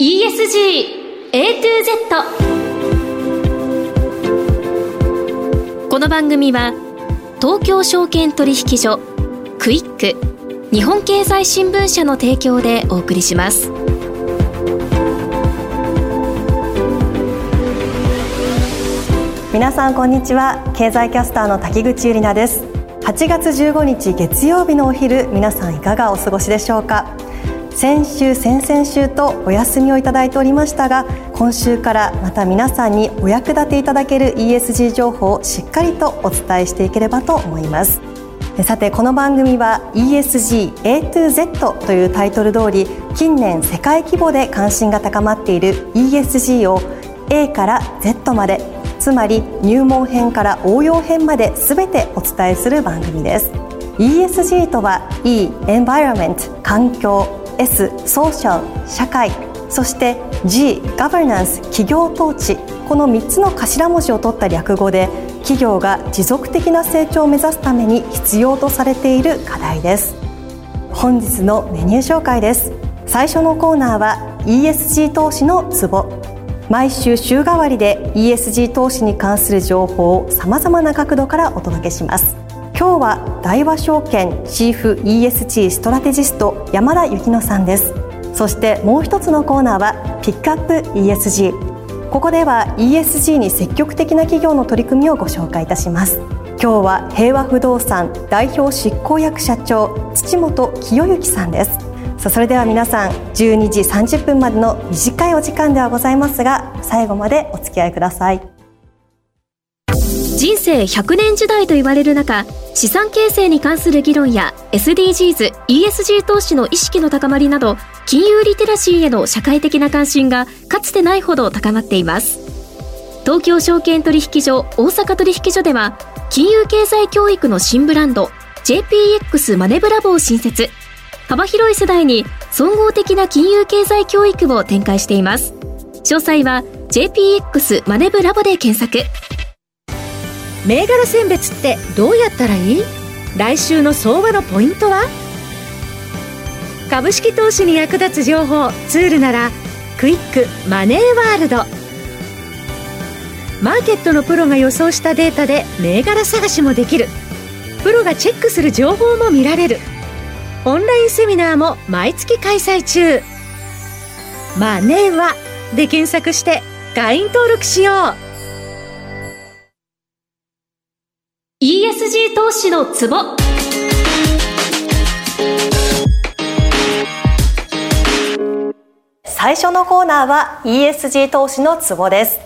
ESG A to Z この番組は東京証券取引所クイック日本経済新聞社の提供でお送りします。皆さんこんにちは。経済キャスターの滝口ゆりなです。8月15日月曜日のお昼皆さんいかがお過ごしでしょうか？先週先々週とお休みをいただいておりましたが今週からまた皆さんにお役立ていただける ESG 情報をしっかりとお伝えしていければと思います。さてこの番組は ESG A to Z というタイトル通り近年世界規模で関心が高まっている ESG を A から Z までつまり入門編から応用編まで全てお伝えする番組です。ESG とは E Environment 環境 S ソーシャル社会そして G ガバナンス企業統治。この3つの頭文字を取った略語で企業が持続的な成長を目指すために必要とされている課題です。本日のメニュー紹介です。最初のコーナーは ESG 投資のツボ。毎週週替わりで ESG 投資に関する情報をさまざまな角度からお届けします。今日は大和証券チーフ ESG ストラテジスト山田幸乃さんです。そしてもう一つのコーナーはピックアップ ESG ここでは ESG に積極的な企業の取り組みをご紹介いたします。今日は平和不動産代表執行役社長土本清之さんです。さあそれでは皆さん12時30分までの短いお時間ではございますが最後までお付き合いください。人生100年時代と言われる中資産形成に関する議論や SDGs、ESG 投資の意識の高まりなど金融リテラシーへの社会的な関心がかつてないほど高まっています。東京証券取引所大阪取引所では金融経済教育の新ブランド JPX マネブラボを新設。幅広い世代に総合的な金融経済教育を展開しています。詳細は JPX マネブラボで検索。銘柄選別ってどうやったらいい？来週の相場のポイントは？株式投資に役立つ情報ツールならクイックマネーワールド。マーケットのプロが予想したデータで銘柄探しもできる。プロがチェックする情報も見られる。オンラインセミナーも毎月開催中。マネーはで検索して会員登録しよう。ESG 投資のツボ。最初のコーナーは ESG 投資のツボです。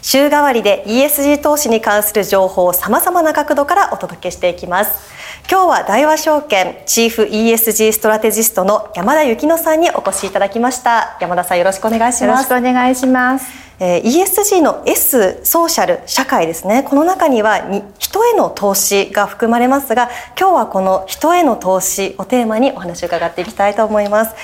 週替わりで ESG 投資に関する情報をさまざまな角度からお届けしていきます。今日は大和証券チーフ ESG ストラテジストの山田幸乃さんにお越しいただきました。山田さんよろしくお願いします。よろしくお願いしますえー、ESG の S ソーシャル社会ですね。この中には人への投資が含まれますが今日はこの人への投資をテーマにお話を伺っていきたいと思います。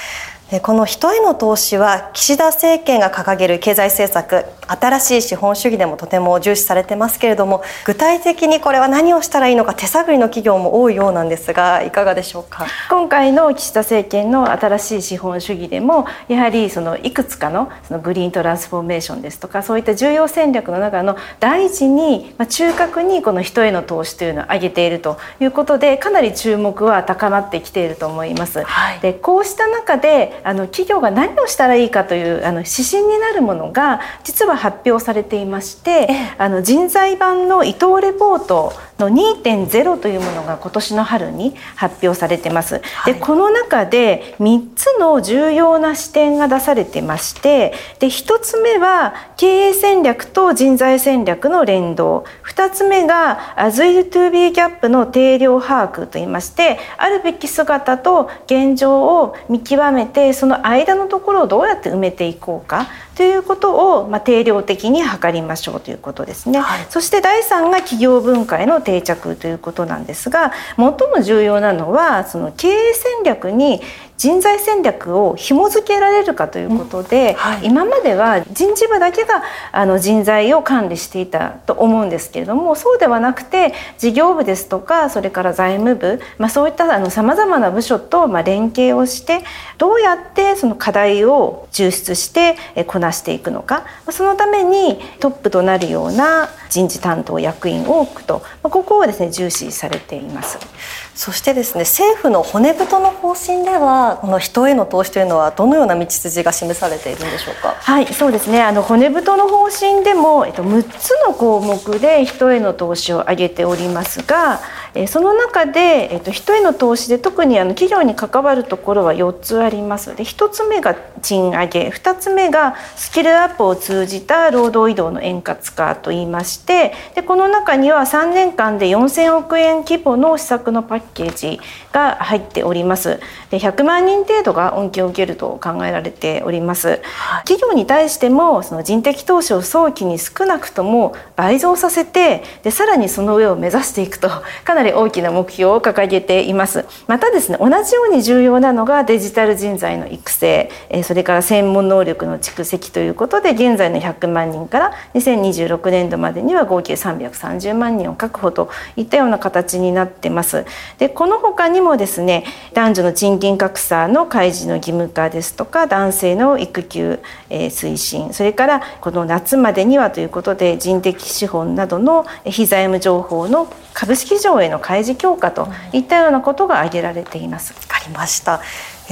この人への投資は岸田政権が掲げる経済政策新しい資本主義でもとても重視されてますけれども具体的にこれは何をしたらいいのか手探りの企業も多いようなんですがいかがでしょうか？今回の岸田政権の新しい資本主義でもやはりそのいくつかのそのグリーントランスフォーメーションですとかそういった重要戦略の中の大事に、まあ、中核にこの人への投資というのを挙げているということでかなり注目は高まってきていると思います。はい、でこうした中であの企業が何をしたらいいかというあの指針になるものが実は発表されていましてあの人材版の伊藤レポートの2.0というものが今年の春に発表されてます。でこの中で3つの重要な視点が出されてましてで1つ目は経営戦略と人材戦略の連動。2つ目が As will to be ギャップの定量把握といいましてあるべき姿と現状を見極めてその間のところをどうやって埋めていこうかということを、まあ、定量的に測りましょうということですね、はい、そして第3が企業文化への定着ということなんですが最も重要なのはその経営戦略に人材戦略を紐付けられるかということで、うん。はい、今までは人事部だけがあの人材を管理していたと思うんですけれどもそうではなくて事業部ですとかそれから財務部、まあ、そういったさまざまな部署とまあ連携をしてどうやってその課題を抽出してこなしていくのかそのためにトップとなるような人事担当役員を置くとここをですね重視されています。そしてですね政府の骨太の方針ではこの人への投資というのはどのような道筋が示されているんでしょうか？はいそうですねあの骨太の方針でも、えっと、6つの項目で人への投資を挙げておりますがえその中で、えっと、人への投資で特にあの企業に関わるところは4つあります。で1つ目が賃上げ。2つ目がスキルアップを通じた労働移動の円滑化といいましてでこの中には3年間で4000億円規模の施策のパッケージが入っております。で100万人程度が恩恵を受けると考えられております、企業に対してもその人的投資を早期に少なくとも倍増させてでさらにその上を目指していくとかなりなり大きな目標を掲げています。またですね同じように重要なのがデジタル人材の育成。それから専門能力の蓄積ということで現在の100万人から2026年度までには合計330万人を確保といったような形になってます。でこの他にもですね男女の賃金格差の開示の義務化ですとか男性の育休、え推進それからこの夏までにはということで人的資本などの非財務情報の株式上への開示強化といったようなことが挙げられています。わかりました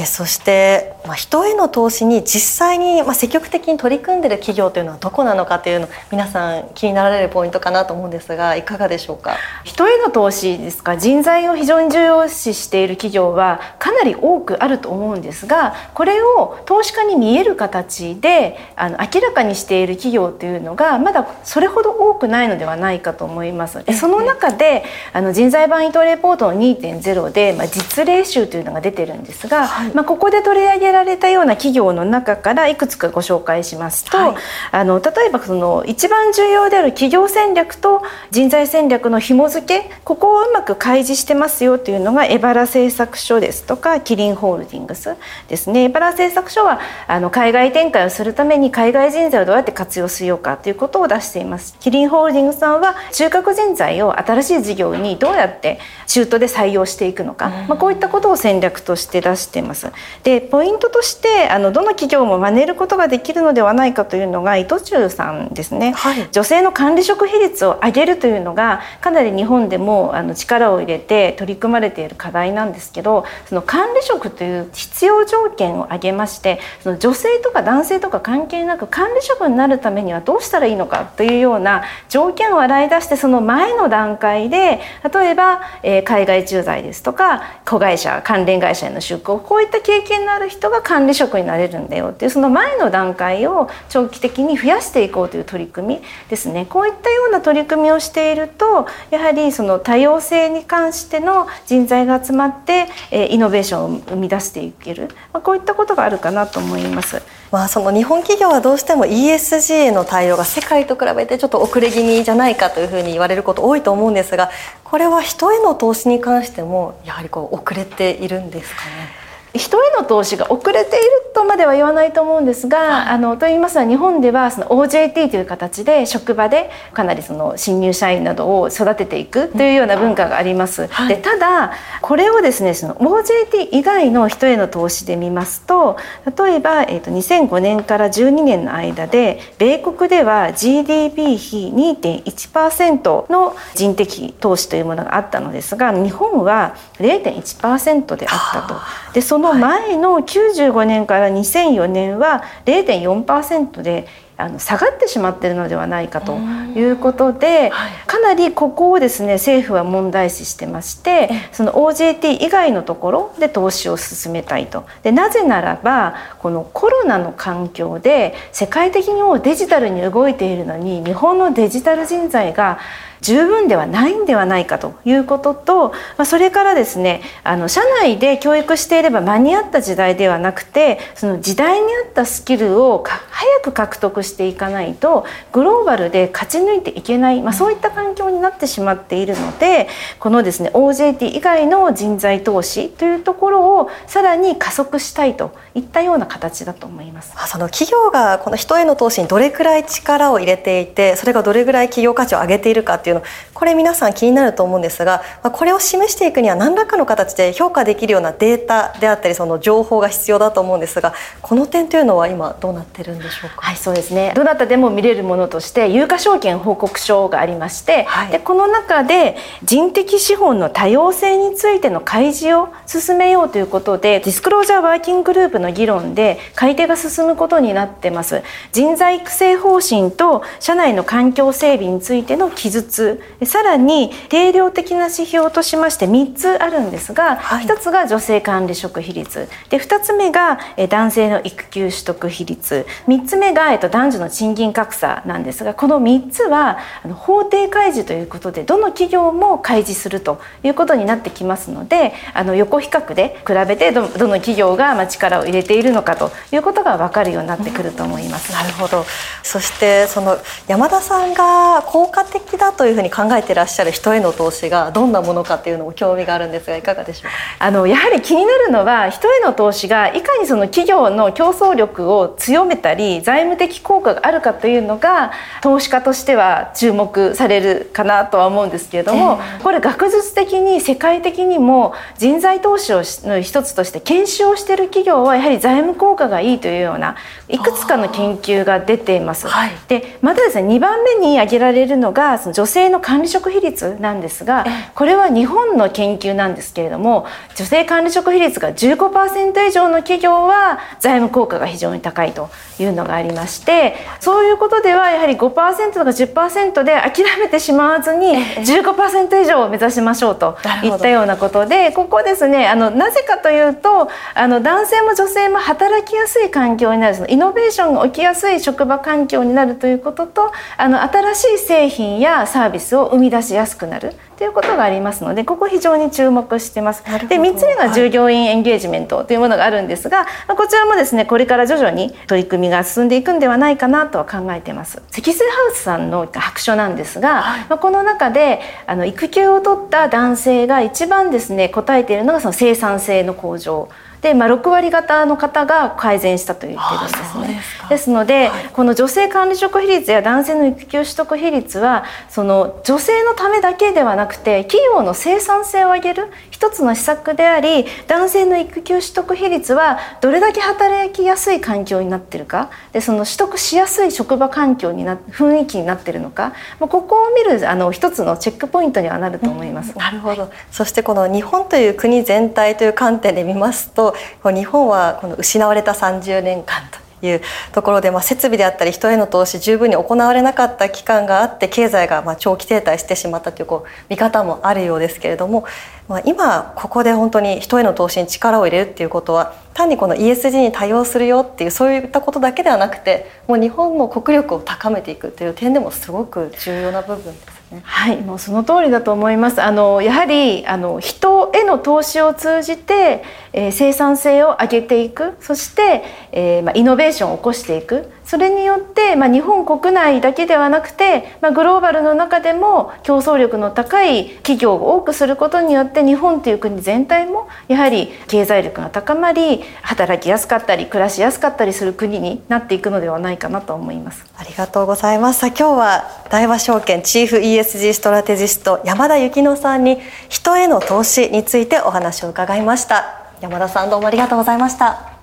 えそして、まあ、人への投資に実際に、まあ、積極的に取り組んでいる企業というのはどこなのかというの皆さん気になられるポイントかなと思うんですがいかがでしょうか？人への投資ですか？人材を非常に重要視している企業はかなり多くあると思うんですがこれを投資家に見える形であの明らかにしている企業というのがまだそれほど多くないのではないかと思います。その中であの人材版イトレポートの2.0で、まあ、実例集というのが出てるんですが、はいまあ、ここで取り上げられたような企業の中からいくつかご紹介しますと、はい、あの例えばその一番重要である企業戦略と人材戦略の紐付けここをうまく開示してますよというのがエバラ製作所ですとかキリンホールディングスですね。エバラ製作所はあの海外展開をするために海外人材をどうやって活用しようかということを出しています。キリンホールディングスさんは中核人材を新しい事業にどうやって中途で採用していくのか、まあ、こういったことを戦略として出していますでポイントとしてあのどの企業も真似ることができるのではないかというのが伊藤忠さんですね、はい、女性の管理職比率を上げるというのがかなり日本でもあの力を入れて取り組まれている課題なんですけどその管理職という必要条件を挙げましてその女性とか男性とか関係なく管理職になるためにはどうしたらいいのかというような条件を洗い出してその前の段階で例えば、えー、海外駐在ですとか子会社関連会社への出向こういった経験のある人が管理職になれるんだよっていうその前の段階を長期的に増やしていこうという取り組みですねこういったような取り組みをしているとやはりその多様性に関しての人材が集まってイノベーションを生み出していける、ま、こういったことがあるかなと思います。まあ、その日本企業はどうしても ESG への対応が世界と比べてちょっと遅れ気味じゃないかというふうに言われること多いと思うんですがこれは人への投資に関してもやはりこう遅れているんですかね？人への投資が遅れているとまでは言わないと思うんですが、はい、あのと言いますのは日本ではその OJT という形で職場でかなりその新入社員などを育てていくというような文化があります。はい、でただこれをですねその OJT 以外の人への投資で見ますと例えば、えーと、2005年から12年の間で米国では GDP 比2.1%の人的投資というものがあったのですが日本は0.1%であったと。でその前の95年から2004年は0.4%であの下がってしまっているのではないかということで、かなりここをですね政府は問題視してましてその OJT 以外のところで投資を進めたいと。でなぜならばこのコロナの環境で世界的にもデジタルに動いているのに日本のデジタル人材が十分ではないんではないかということと、まあ、それからですねあの社内で教育していれば間に合った時代ではなくてその時代に合ったスキルを早く獲得していかないとグローバルで勝ち抜いていけない、まあ、そういった環境になってしまっているのでこのですね OJT 以外の人材投資というところをさらに加速したいといったような形だと思います。その企業がこの人への投資にどれくらい力を入れていてそれがどれぐらい企業価値を上げているかっていうのこれ皆さん気になると思うんですがこれを示していくには何らかの形で評価できるようなデータであったりその情報が必要だと思うんですがこの点というのは今どうなってるんでしょうか？はいそうですね。どなたでも見れるものとして有価証券報告書がありまして、はい、でこの中で人的資本の多様性についての開示を進めようということでディスクロージャーワーキンググループの議論で改定が進むことになってます。人材育成方針と社内の環境整備についての記述さらに定量的な指標としまして3つあるんですが、はい、1つが女性管理職比率。で2つ目が男性の育休取得比率。3つ目が男女の賃金格差なんですがこの3つは法定開示ということでどの企業も開示するということになってきますのであの横比較で比べてどの企業が力を入れているのかということが分かるようになってくると思います。なるほど。そしてその山田さんが効果的だというふうに考えていらっしゃる人への投資がどんなものかっていうのも興味があるんですがいかがでしょうあのやはり気になるのは人への投資がいかにその企業の競争力を強めたり財務的効果があるかというのが投資家としては注目されるかなとは思うんですけれども、えー、これ学術的に世界的にも人材投資をの一つとして研修をしている企業はやはり財務効果がいいというようないくつかの研究が出ています。はい、でまたですね2番目に挙げられるのがその女性の管理職比率なんですがこれは日本の研究なんですけれども女性管理職比率が15%以上の企業は財務効果が非常に高いというのがありましてそういうことではやはり5%とか10%で諦めてしまわずに15%以上を目指しましょうといったようなことでここですねあのなぜかというとあの男性も女性も働きやすい環境になるそのイノベーションが起きやすい職場環境になるということとあの新しい製品やサービスを生み出しやすくなるということがありますのでここ非常に注目してます。で3つ目が従業員エンゲージメントというものがあるんですが、はい、こちらもですねこれから徐々に取り組みが進んでいくんではないかなとは考えています。積水ハウスさんの白書なんですが、はい、まあ、この中であの育休を取った男性が一番ですね答えているのがその生産性の向上。で、まあ、6割方の方が改善したと言ってるんですね。ですので、はい、この女性管理職比率や男性の育休取得比率はその女性のためだけではなくて企業の生産性を上げる一つの施策であり男性の育休取得比率はどれだけ働きやすい環境になってるかでその取得しやすい職場環境にな雰囲気になってるのかここを見るあの一つのチェックポイントにはなると思います。うん、なるほどそしてこの日本という国全体という観点で見ますと日本はこの失われた30年間というところで、まあ、設備であったり人への投資十分に行われなかった期間があって経済がまあ長期停滞してしまったというこう見方もあるようですけれども、まあ、今ここで本当に人への投資に力を入れるっていうことは単にこの ESG に対応するよっていうそういったことだけではなくてもう日本の国力を高めていくという点でもすごく重要な部分です。ね。はい、もうその通りだと思います。あのやはりあの人への投資を通じて、えー、生産性を上げていく、そして、えー、まあイノベーションを起こしていく。それによって、まあ、日本国内だけではなくて、まあ、グローバルの中でも競争力の高い企業を多くすることによって日本という国全体もやはり経済力が高まり働きやすかったり暮らしやすかったりする国になっていくのではないかなと思います。ありがとうございます。今日は大和証券チーフ ESG ストラテジスト山田幸乃さんに人への投資についてお話を伺いました。山田さんどうもありがとうございました。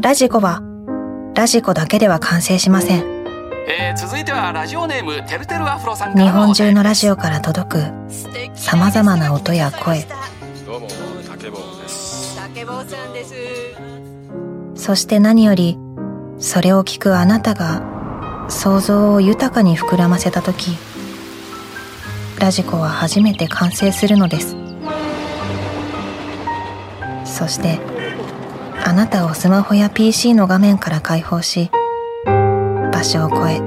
ラジコはラジコだけでは完成しません、えー、続いてはラジオネームてるてるアフロさん日本中のラジオから届くさまざまな音や声。どうも竹坊です。竹坊さんです。そして何よりそれを聞くあなたが想像を豊かに膨らませた時ラジコは初めて完成するのです。そしてあなたをスマホや PC の画面から解放し場所を超え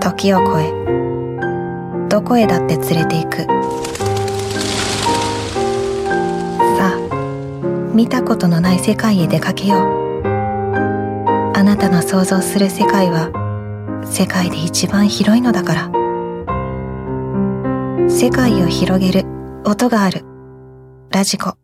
時を超えどこへだって連れて行く。さあ見たことのない世界へ出かけよう。あなたの想像する世界は世界で一番広いのだから。世界を広げる音がある。ラジコ。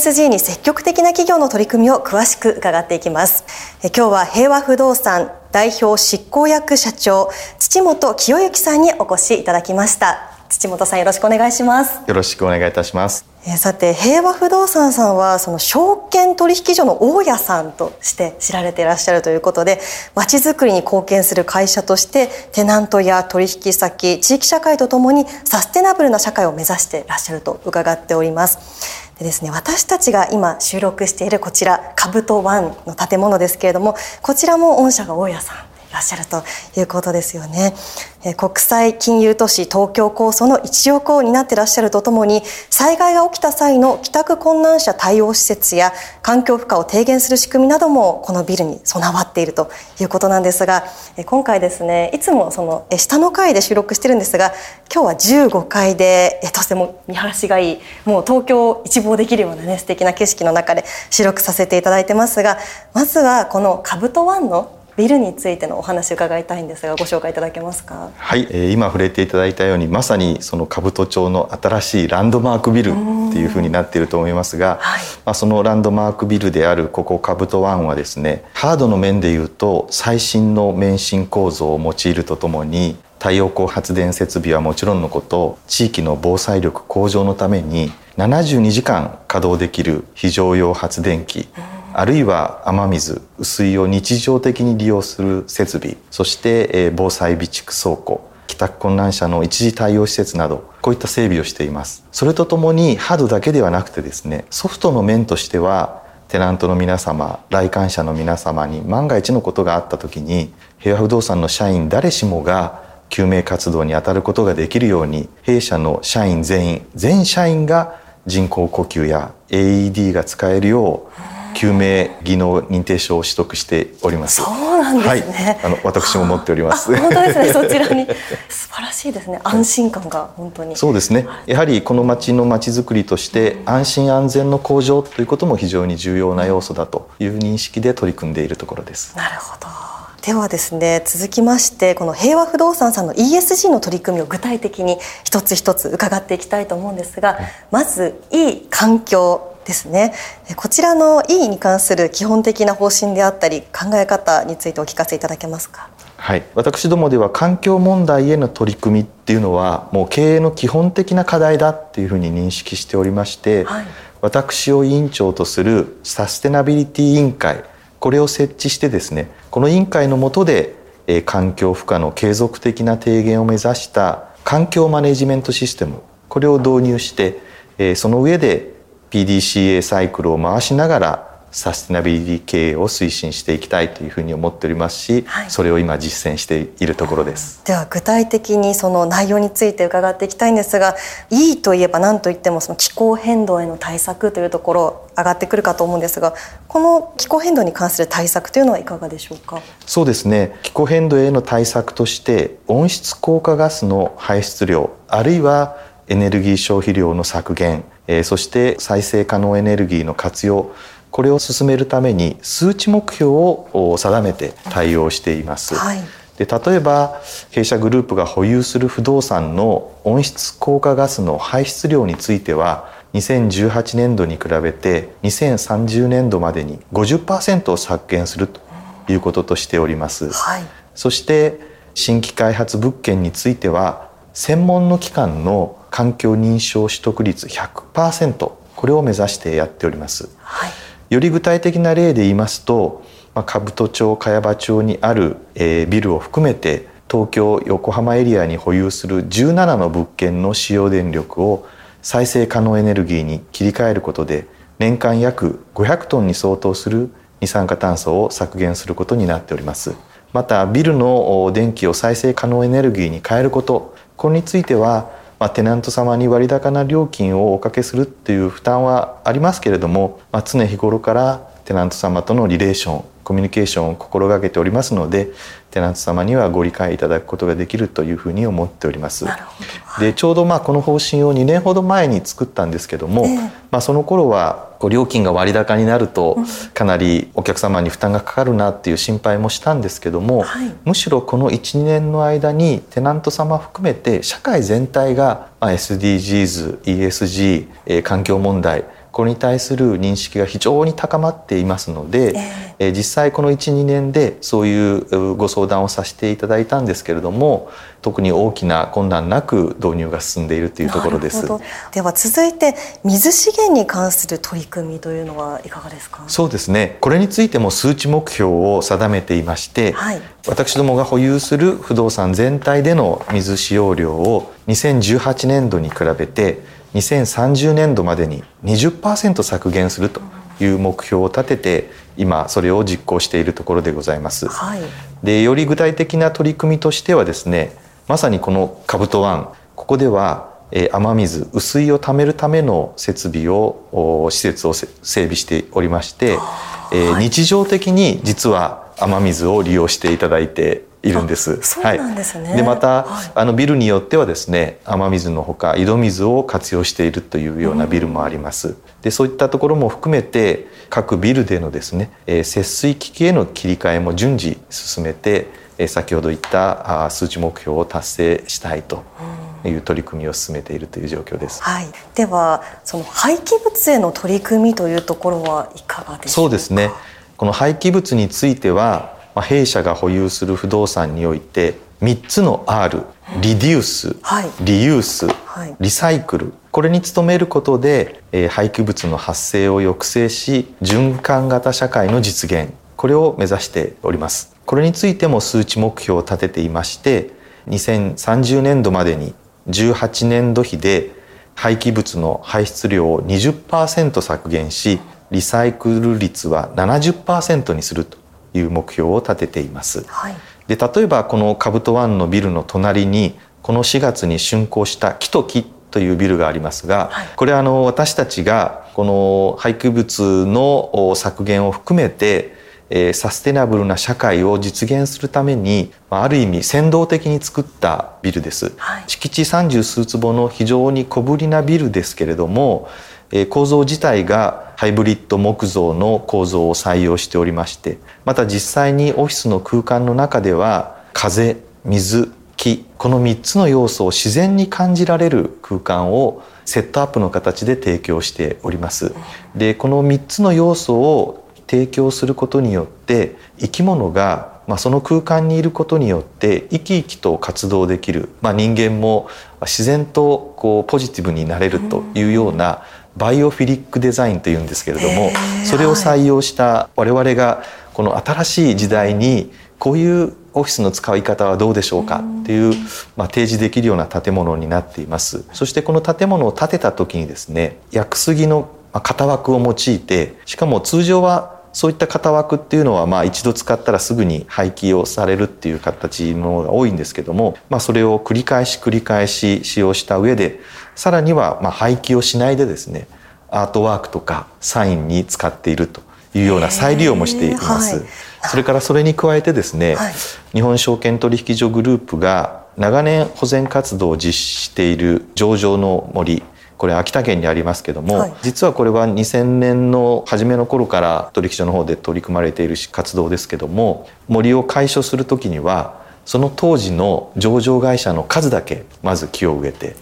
ESG に積極的な企業の取り組みを詳しく伺っていきます。今日は平和不動産代表執行役社長土本清之さんにお越しいただきました。土本さんよろしくお願いします。よろしくお願いいたします。えさて平和不動産さんはその証券取引所の大家さんとして知られていらっしゃるということでまちづくりに貢献する会社としてテナントや取引先地域社会とともにサステナブルな社会を目指していらっしゃると伺っておりますでですね、私たちが今収録しているこちら、カブトワンの建物ですけれども、こちらも御社が大家さんいらっしゃるということですよね。国際金融都市東京構想の一翼を担ってらっしゃるとともに災害が起きた際の帰宅困難者対応施設や環境負荷を低減する仕組みなどもこのビルに備わっているということなんですが今回ですねいつもその下の階で収録してるんですが今日は15階でとても見晴らしがいいもう東京を一望できるようなね素敵な景色の中で収録させていただいてますがまずはこのカブトワンのビルについてのお話伺いたいんですがご紹介いただけますか？はい、えー、今触れていただいたようにまさにその兜町の新しいランドマークビルっていうふうになっていると思いますが、はい、まあ、そのランドマークビルであるここ兜ワンはですねハードの面でいうと最新の免震構造を用いるとともに太陽光発電設備はもちろんのこと地域の防災力向上のために72時間稼働できる非常用発電機、あるいは雨水雨水を日常的に利用する設備そして防災備蓄倉庫帰宅困難者の一時対応施設などこういった整備をしています。それとともにハードだけではなくてですねソフトの面としてはテナントの皆様来館者の皆様に万が一のことがあった時に平和不動産の社員誰しもが救命活動に当たることができるように弊社の社員全員全社員が人工呼吸や AED が使えるよう救命技能認定証を取得しております。そうなんですね。はい、あの私も持っております。本当ですね。そちらに素晴らしいですね。安心感が本当に。そうですね。やはりこの町の町づくりとして安心安全の向上ということも非常に重要な要素だという認識で取り組んでいるところです。なるほど。ではですね続きましてこの平和不動産さんの ESG の取り組みを具体的に一つ一つ伺っていきたいと思うんですが、まずいい環境ですね。こちらの E に関する基本的な方針であったり考え方についてお聞かせいただけますか？はい。私どもでは環境問題への取り組みっていうのはもう経営の基本的な課題だっていうふうに認識しておりまして、はい、私を委員長とするサステナビリティ委員会これを設置してですねこの委員会の下で環境負荷の継続的な低減を目指した環境マネジメントシステムこれを導入してその上で PDCA サイクルを回しながらサステナビリティ経営を推進していきたいというふうに思っておりますし、はい、それを今実践しているところです。では具体的にその内容について伺っていきたいんですがいいといえば何といってもその気候変動への対策というところ上がってくるかと思うんですがこの気候変動に関する対策というのはいかがでしょうか？そうですね。気候変動への対策として温室効果ガスの排出量あるいはエネルギー消費量の削減えそして再生可能エネルギーの活用これを進めるために数値目標を定めて対応しています。はい。で例えば弊社グループが保有する不動産の温室効果ガスの排出量については2018年度に比べて2030年度までに50%を削減するということとしております、はい、そして新規開発物件については専門の機関の環境認証取得率100%これを目指してやっております、はい、より具体的な例で言いますと兜町茅場町にある、えー、ビルを含めて東京横浜エリアに保有する17の物件の使用電力を再生可能エネルギーに切り替えることで年間約500トンに相当する二酸化炭素を削減することになっております。またビルの電気を再生可能エネルギーに変えることこれについてはまあ、テナント様に割高な料金をおかけするっていう負担はありますけれども、まあ、常日頃からテナント様とのリレーションコミュニケーションを心がけておりますのでテナント様にはご理解いただくことができるというふうに思っております。でちょうどまあこの方針を2年ほど前に作ったんですけども、えー、まあ、その頃はこう料金が割高になるとかなりお客様に負担がかかるなっていう心配もしたんですけども、はい、むしろこの12年の間にテナント様含めて社会全体が SDGs、ESG、え環境問題これに対する認識が非常に高まっていますので、えー、実際この12年でそういうご相談をさせていただいたんですけれども特に大きな困難なく導入が進んでいるというところです。では続いて水資源に関する取り組みというのはいかがですか？そうですね。これについても数値目標を定めていまして、はい、私どもが保有する不動産全体での水使用量を2018年度に比べて2030年度までに20%削減するという目標を立てて今それを実行しているところでございます。はい、でより具体的な取り組みとしてはですねまさにこのカブト湾ここでは雨水雨水を貯めるための設備を施設を整備しておりまして、はい、日常的に実は雨水を利用していただいているんです。そうなんですね。はい、でまた、はい、あのビルによってはですね雨水のほか井戸水を活用しているというようなビルもあります。うん、でそういったところも含めて各ビルでのですね、えー、節水機器への切り替えも順次進めて、えー、先ほど言ったあ数値目標を達成したいと。いう取り組みを進めているという状況です。はい。ではその廃棄物への取り組みというところはいかがでしょうか？そうですね。この廃棄物についてはまあ、弊社が保有する不動産において3つの R リデュース、はい、リユース、はい、リサイクル。これに努めることで、えー、廃棄物の発生を抑制し循環型社会の実現。これを目指しております。これについても数値目標を立てていまして2030年度までに18年度比で廃棄物の排出量を20%削減しリサイクル率は70%にするという目標を立てています。はい、で例えばこのカブトワンのビルの隣にこの4月に竣工した木と木というビルがありますが、はい、これあの私たちがこの廃棄物の削減を含めてサステナブルな社会を実現するためにある意味先導的に作ったビルです、はい、敷地三十数坪の非常に小ぶりなビルですけれども構造自体がハイブリッド木造の構造を採用しておりましてまた実際にオフィスの空間の中では風水木この3つの要素を自然に感じられる空間をセットアップの形で提供しております。でこの3つの要素を提供することによって生き物がまあ、その空間にいることによって生き生きと活動できる、まあ、人間も自然とこうポジティブになれるというようなバイオフィリックデザインというんですけれどもそれを採用した我々がこの新しい時代にこういうオフィスの使い方はどうでしょうかっていう、まあ、提示できるような建物になっています。そしてこの建物を建てた時にですね屋久杉の型枠を用いてしかも通常はそういった型枠っていうのはまあ一度使ったらすぐに廃棄をされるっていう形のが多いんですけども、まあ、それを繰り返し繰り返し使用した上でさらにはまあ廃棄をしないでですねアートワークとかサインに使っているというような再利用もしています。はい、それからそれに加えてですね、はい、日本証券取引所グループが長年保全活動を実施している上場の森これ秋田県にありますけども、はい、実はこれは2000年の初めの頃から取引所の方で取り組まれている活動ですけども森を解消する時にはその当時の上場会社の数だけまず木を植えて。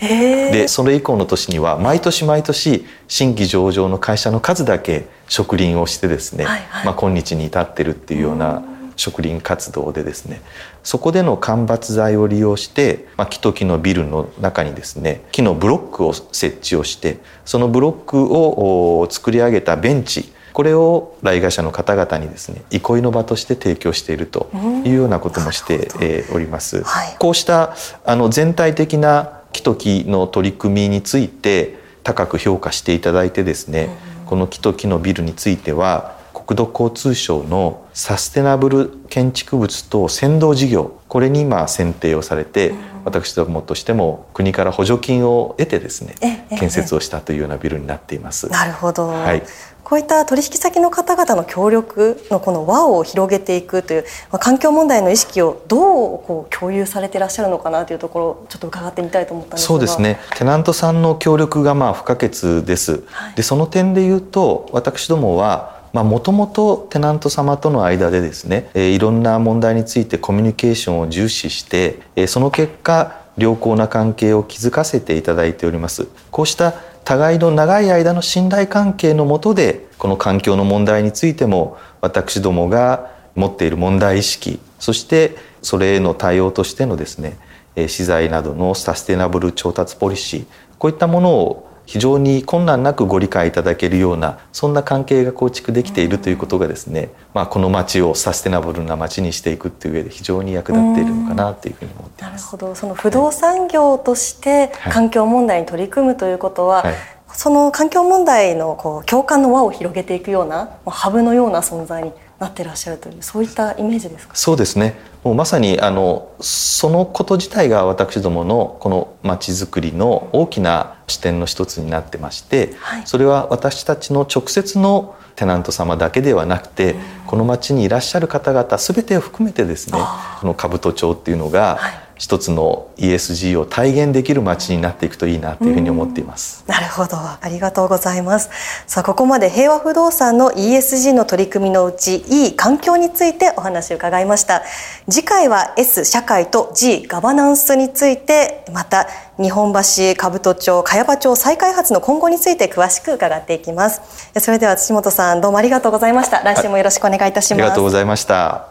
でそれ以降の年には毎年毎年新規上場の会社の数だけ植林をしてですね、はいはい、まあ、今日に至ってるっていうような植林活動でですねそこでの間伐材を利用して、まあ、木と木のビルの中にですね木のブロックを設置をしてそのブロックを作り上げたベンチこれを来会社の方々にですね憩いの場として提供しているというようなこともしております。はい、こうしたあの全体的な木と木の取り組みについて高く評価していただいてですね、この木と木のビルについては国土交通省のサステナブル建築物と先導事業これに今選定をされて、私どもとしても国から補助金を得てですね建設をしたというようなビルになっています。なるほど、はい、こういった取引先の方々の協力のこの輪を広げていくという、まあ、環境問題の意識をどうこう共有されていらっしゃるのかなというところをちょっと伺ってみたいと思ったんですそうですね。テナントさんの協力がまあ不可欠です、はい、でその点で言うと私どもはもともとテナント様との間でですね、えいろんな問題についてコミュニケーションを重視して、えその結果良好な関係を築かせていただいております。こうした互いの長い間の信頼関係のもとでこの環境の問題についても私どもが持っている問題意識そしてそれへの対応としてのですね資材などのサステナブル調達ポリシーこういったものを非常に困難なくご理解いただけるようなそんな関係が構築できているということがですね、まあ、この町をサステナブルな町にしていくっていう上で非常に役立っているのかなというふうに思ってなるほど。その不動産業として環境問題に取り組むということは、はい。はいその環境問題のこう共感の輪を広げていくようなハブのような存在になってらっしゃるというそういったイメージですか？そうですね。もうまさにあのそのこと自体が私どものこのまちづくりの大きな視点の一つになってまして、はい、それは私たちの直接のテナント様だけではなくて、この町にいらっしゃる方々全てを含めてですねこの兜町っていうのが、はい一つの ESG を体現できる街になっていくといいなというふうに思っています。なるほど、ありがとうございます。さあここまで平和不動産の ESG の取り組みのうち E 環境についてお話を伺いました。次回は S 社会と G ガバナンスについてまた日本橋兜町茅場町再開発の今後について詳しく伺っていきます。それでは土本さんどうもありがとうございました。来週もよろしくお願いいたします。ありがとうございました。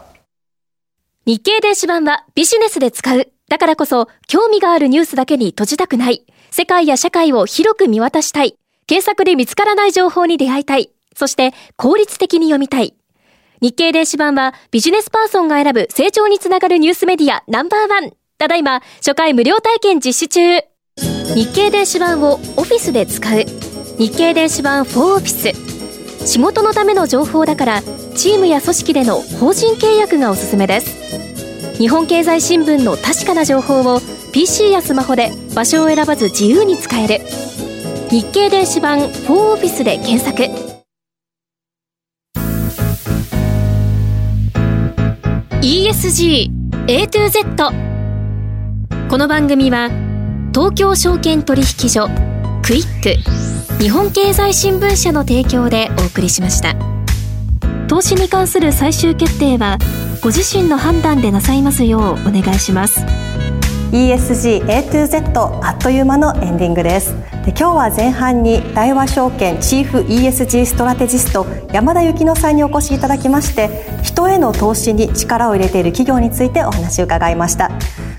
日経電子版はビジネスで使うだからこそ、興味があるニュースだけに閉じたくない。世界や社会を広く見渡したい。検索で見つからない情報に出会いたい。そして、効率的に読みたい。日経電子版はビジネスパーソンが選ぶ成長につながるニュースメディアナンバーワン。ただいま、初回無料体験実施中。日経電子版をオフィスで使う。日経電子版4オフィス。仕事のための情報だから、チームや組織での法人契約がおすすめです。日本経済新聞の確かな情報を PC やスマホで場所を選ばず自由に使える。日経電子版4オフィスで検索。ESG A to Z この番組は東京証券取引所クイック日本経済新聞社の提供でお送りしました。投資に関する最終決定はご自身の判断でなさいますようお願いします。ESG A to Z あっという間のエンディングです。で今日は前半に大和証券チーフ ESG ストラテジスト山田幸乃さんにお越しいただきまして人への投資に力を入れている企業についてお話を伺いました。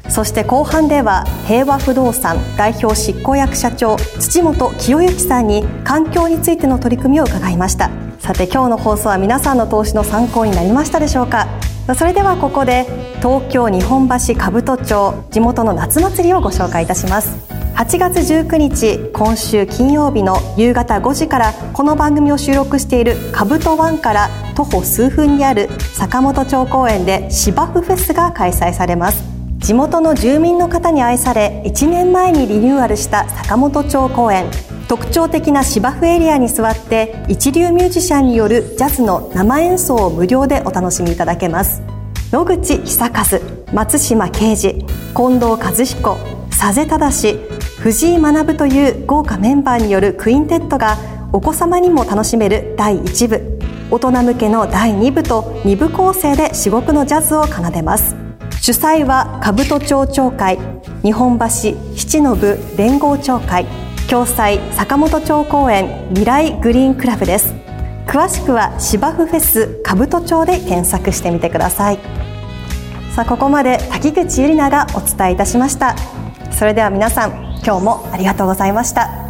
そして後半では平和不動産代表執行役社長土本清之さんに環境についての取り組みを伺いました。さて今日の放送は皆さんの投資の参考になりましたでしょうか？それではここで東京日本橋兜町地元の夏祭りをご紹介いたします。8月19日今週金曜日の夕方5時からこの番組を収録している兜湾から徒歩数分にある坂本町公園で芝生フェスが開催されます。地元の住民の方に愛され1年前にリニューアルした坂本町公園。特徴的な芝生エリアに座って一流ミュージシャンによるジャズの生演奏を無料でお楽しみいただけます。野口久和松島啓二近藤和彦佐世忠藤井学という豪華メンバーによるクインテットがお子様にも楽しめる第1部。大人向けの第2部と2部構成で至極のジャズを奏でます。主催は兜町町会日本橋七の部連合町会共催坂本町公園未来グリーンクラブです。詳しくは芝生フェス兜町で検索してみてください。さあここまで滝口ゆりながお伝えいたしました。それでは皆さん今日もありがとうございました。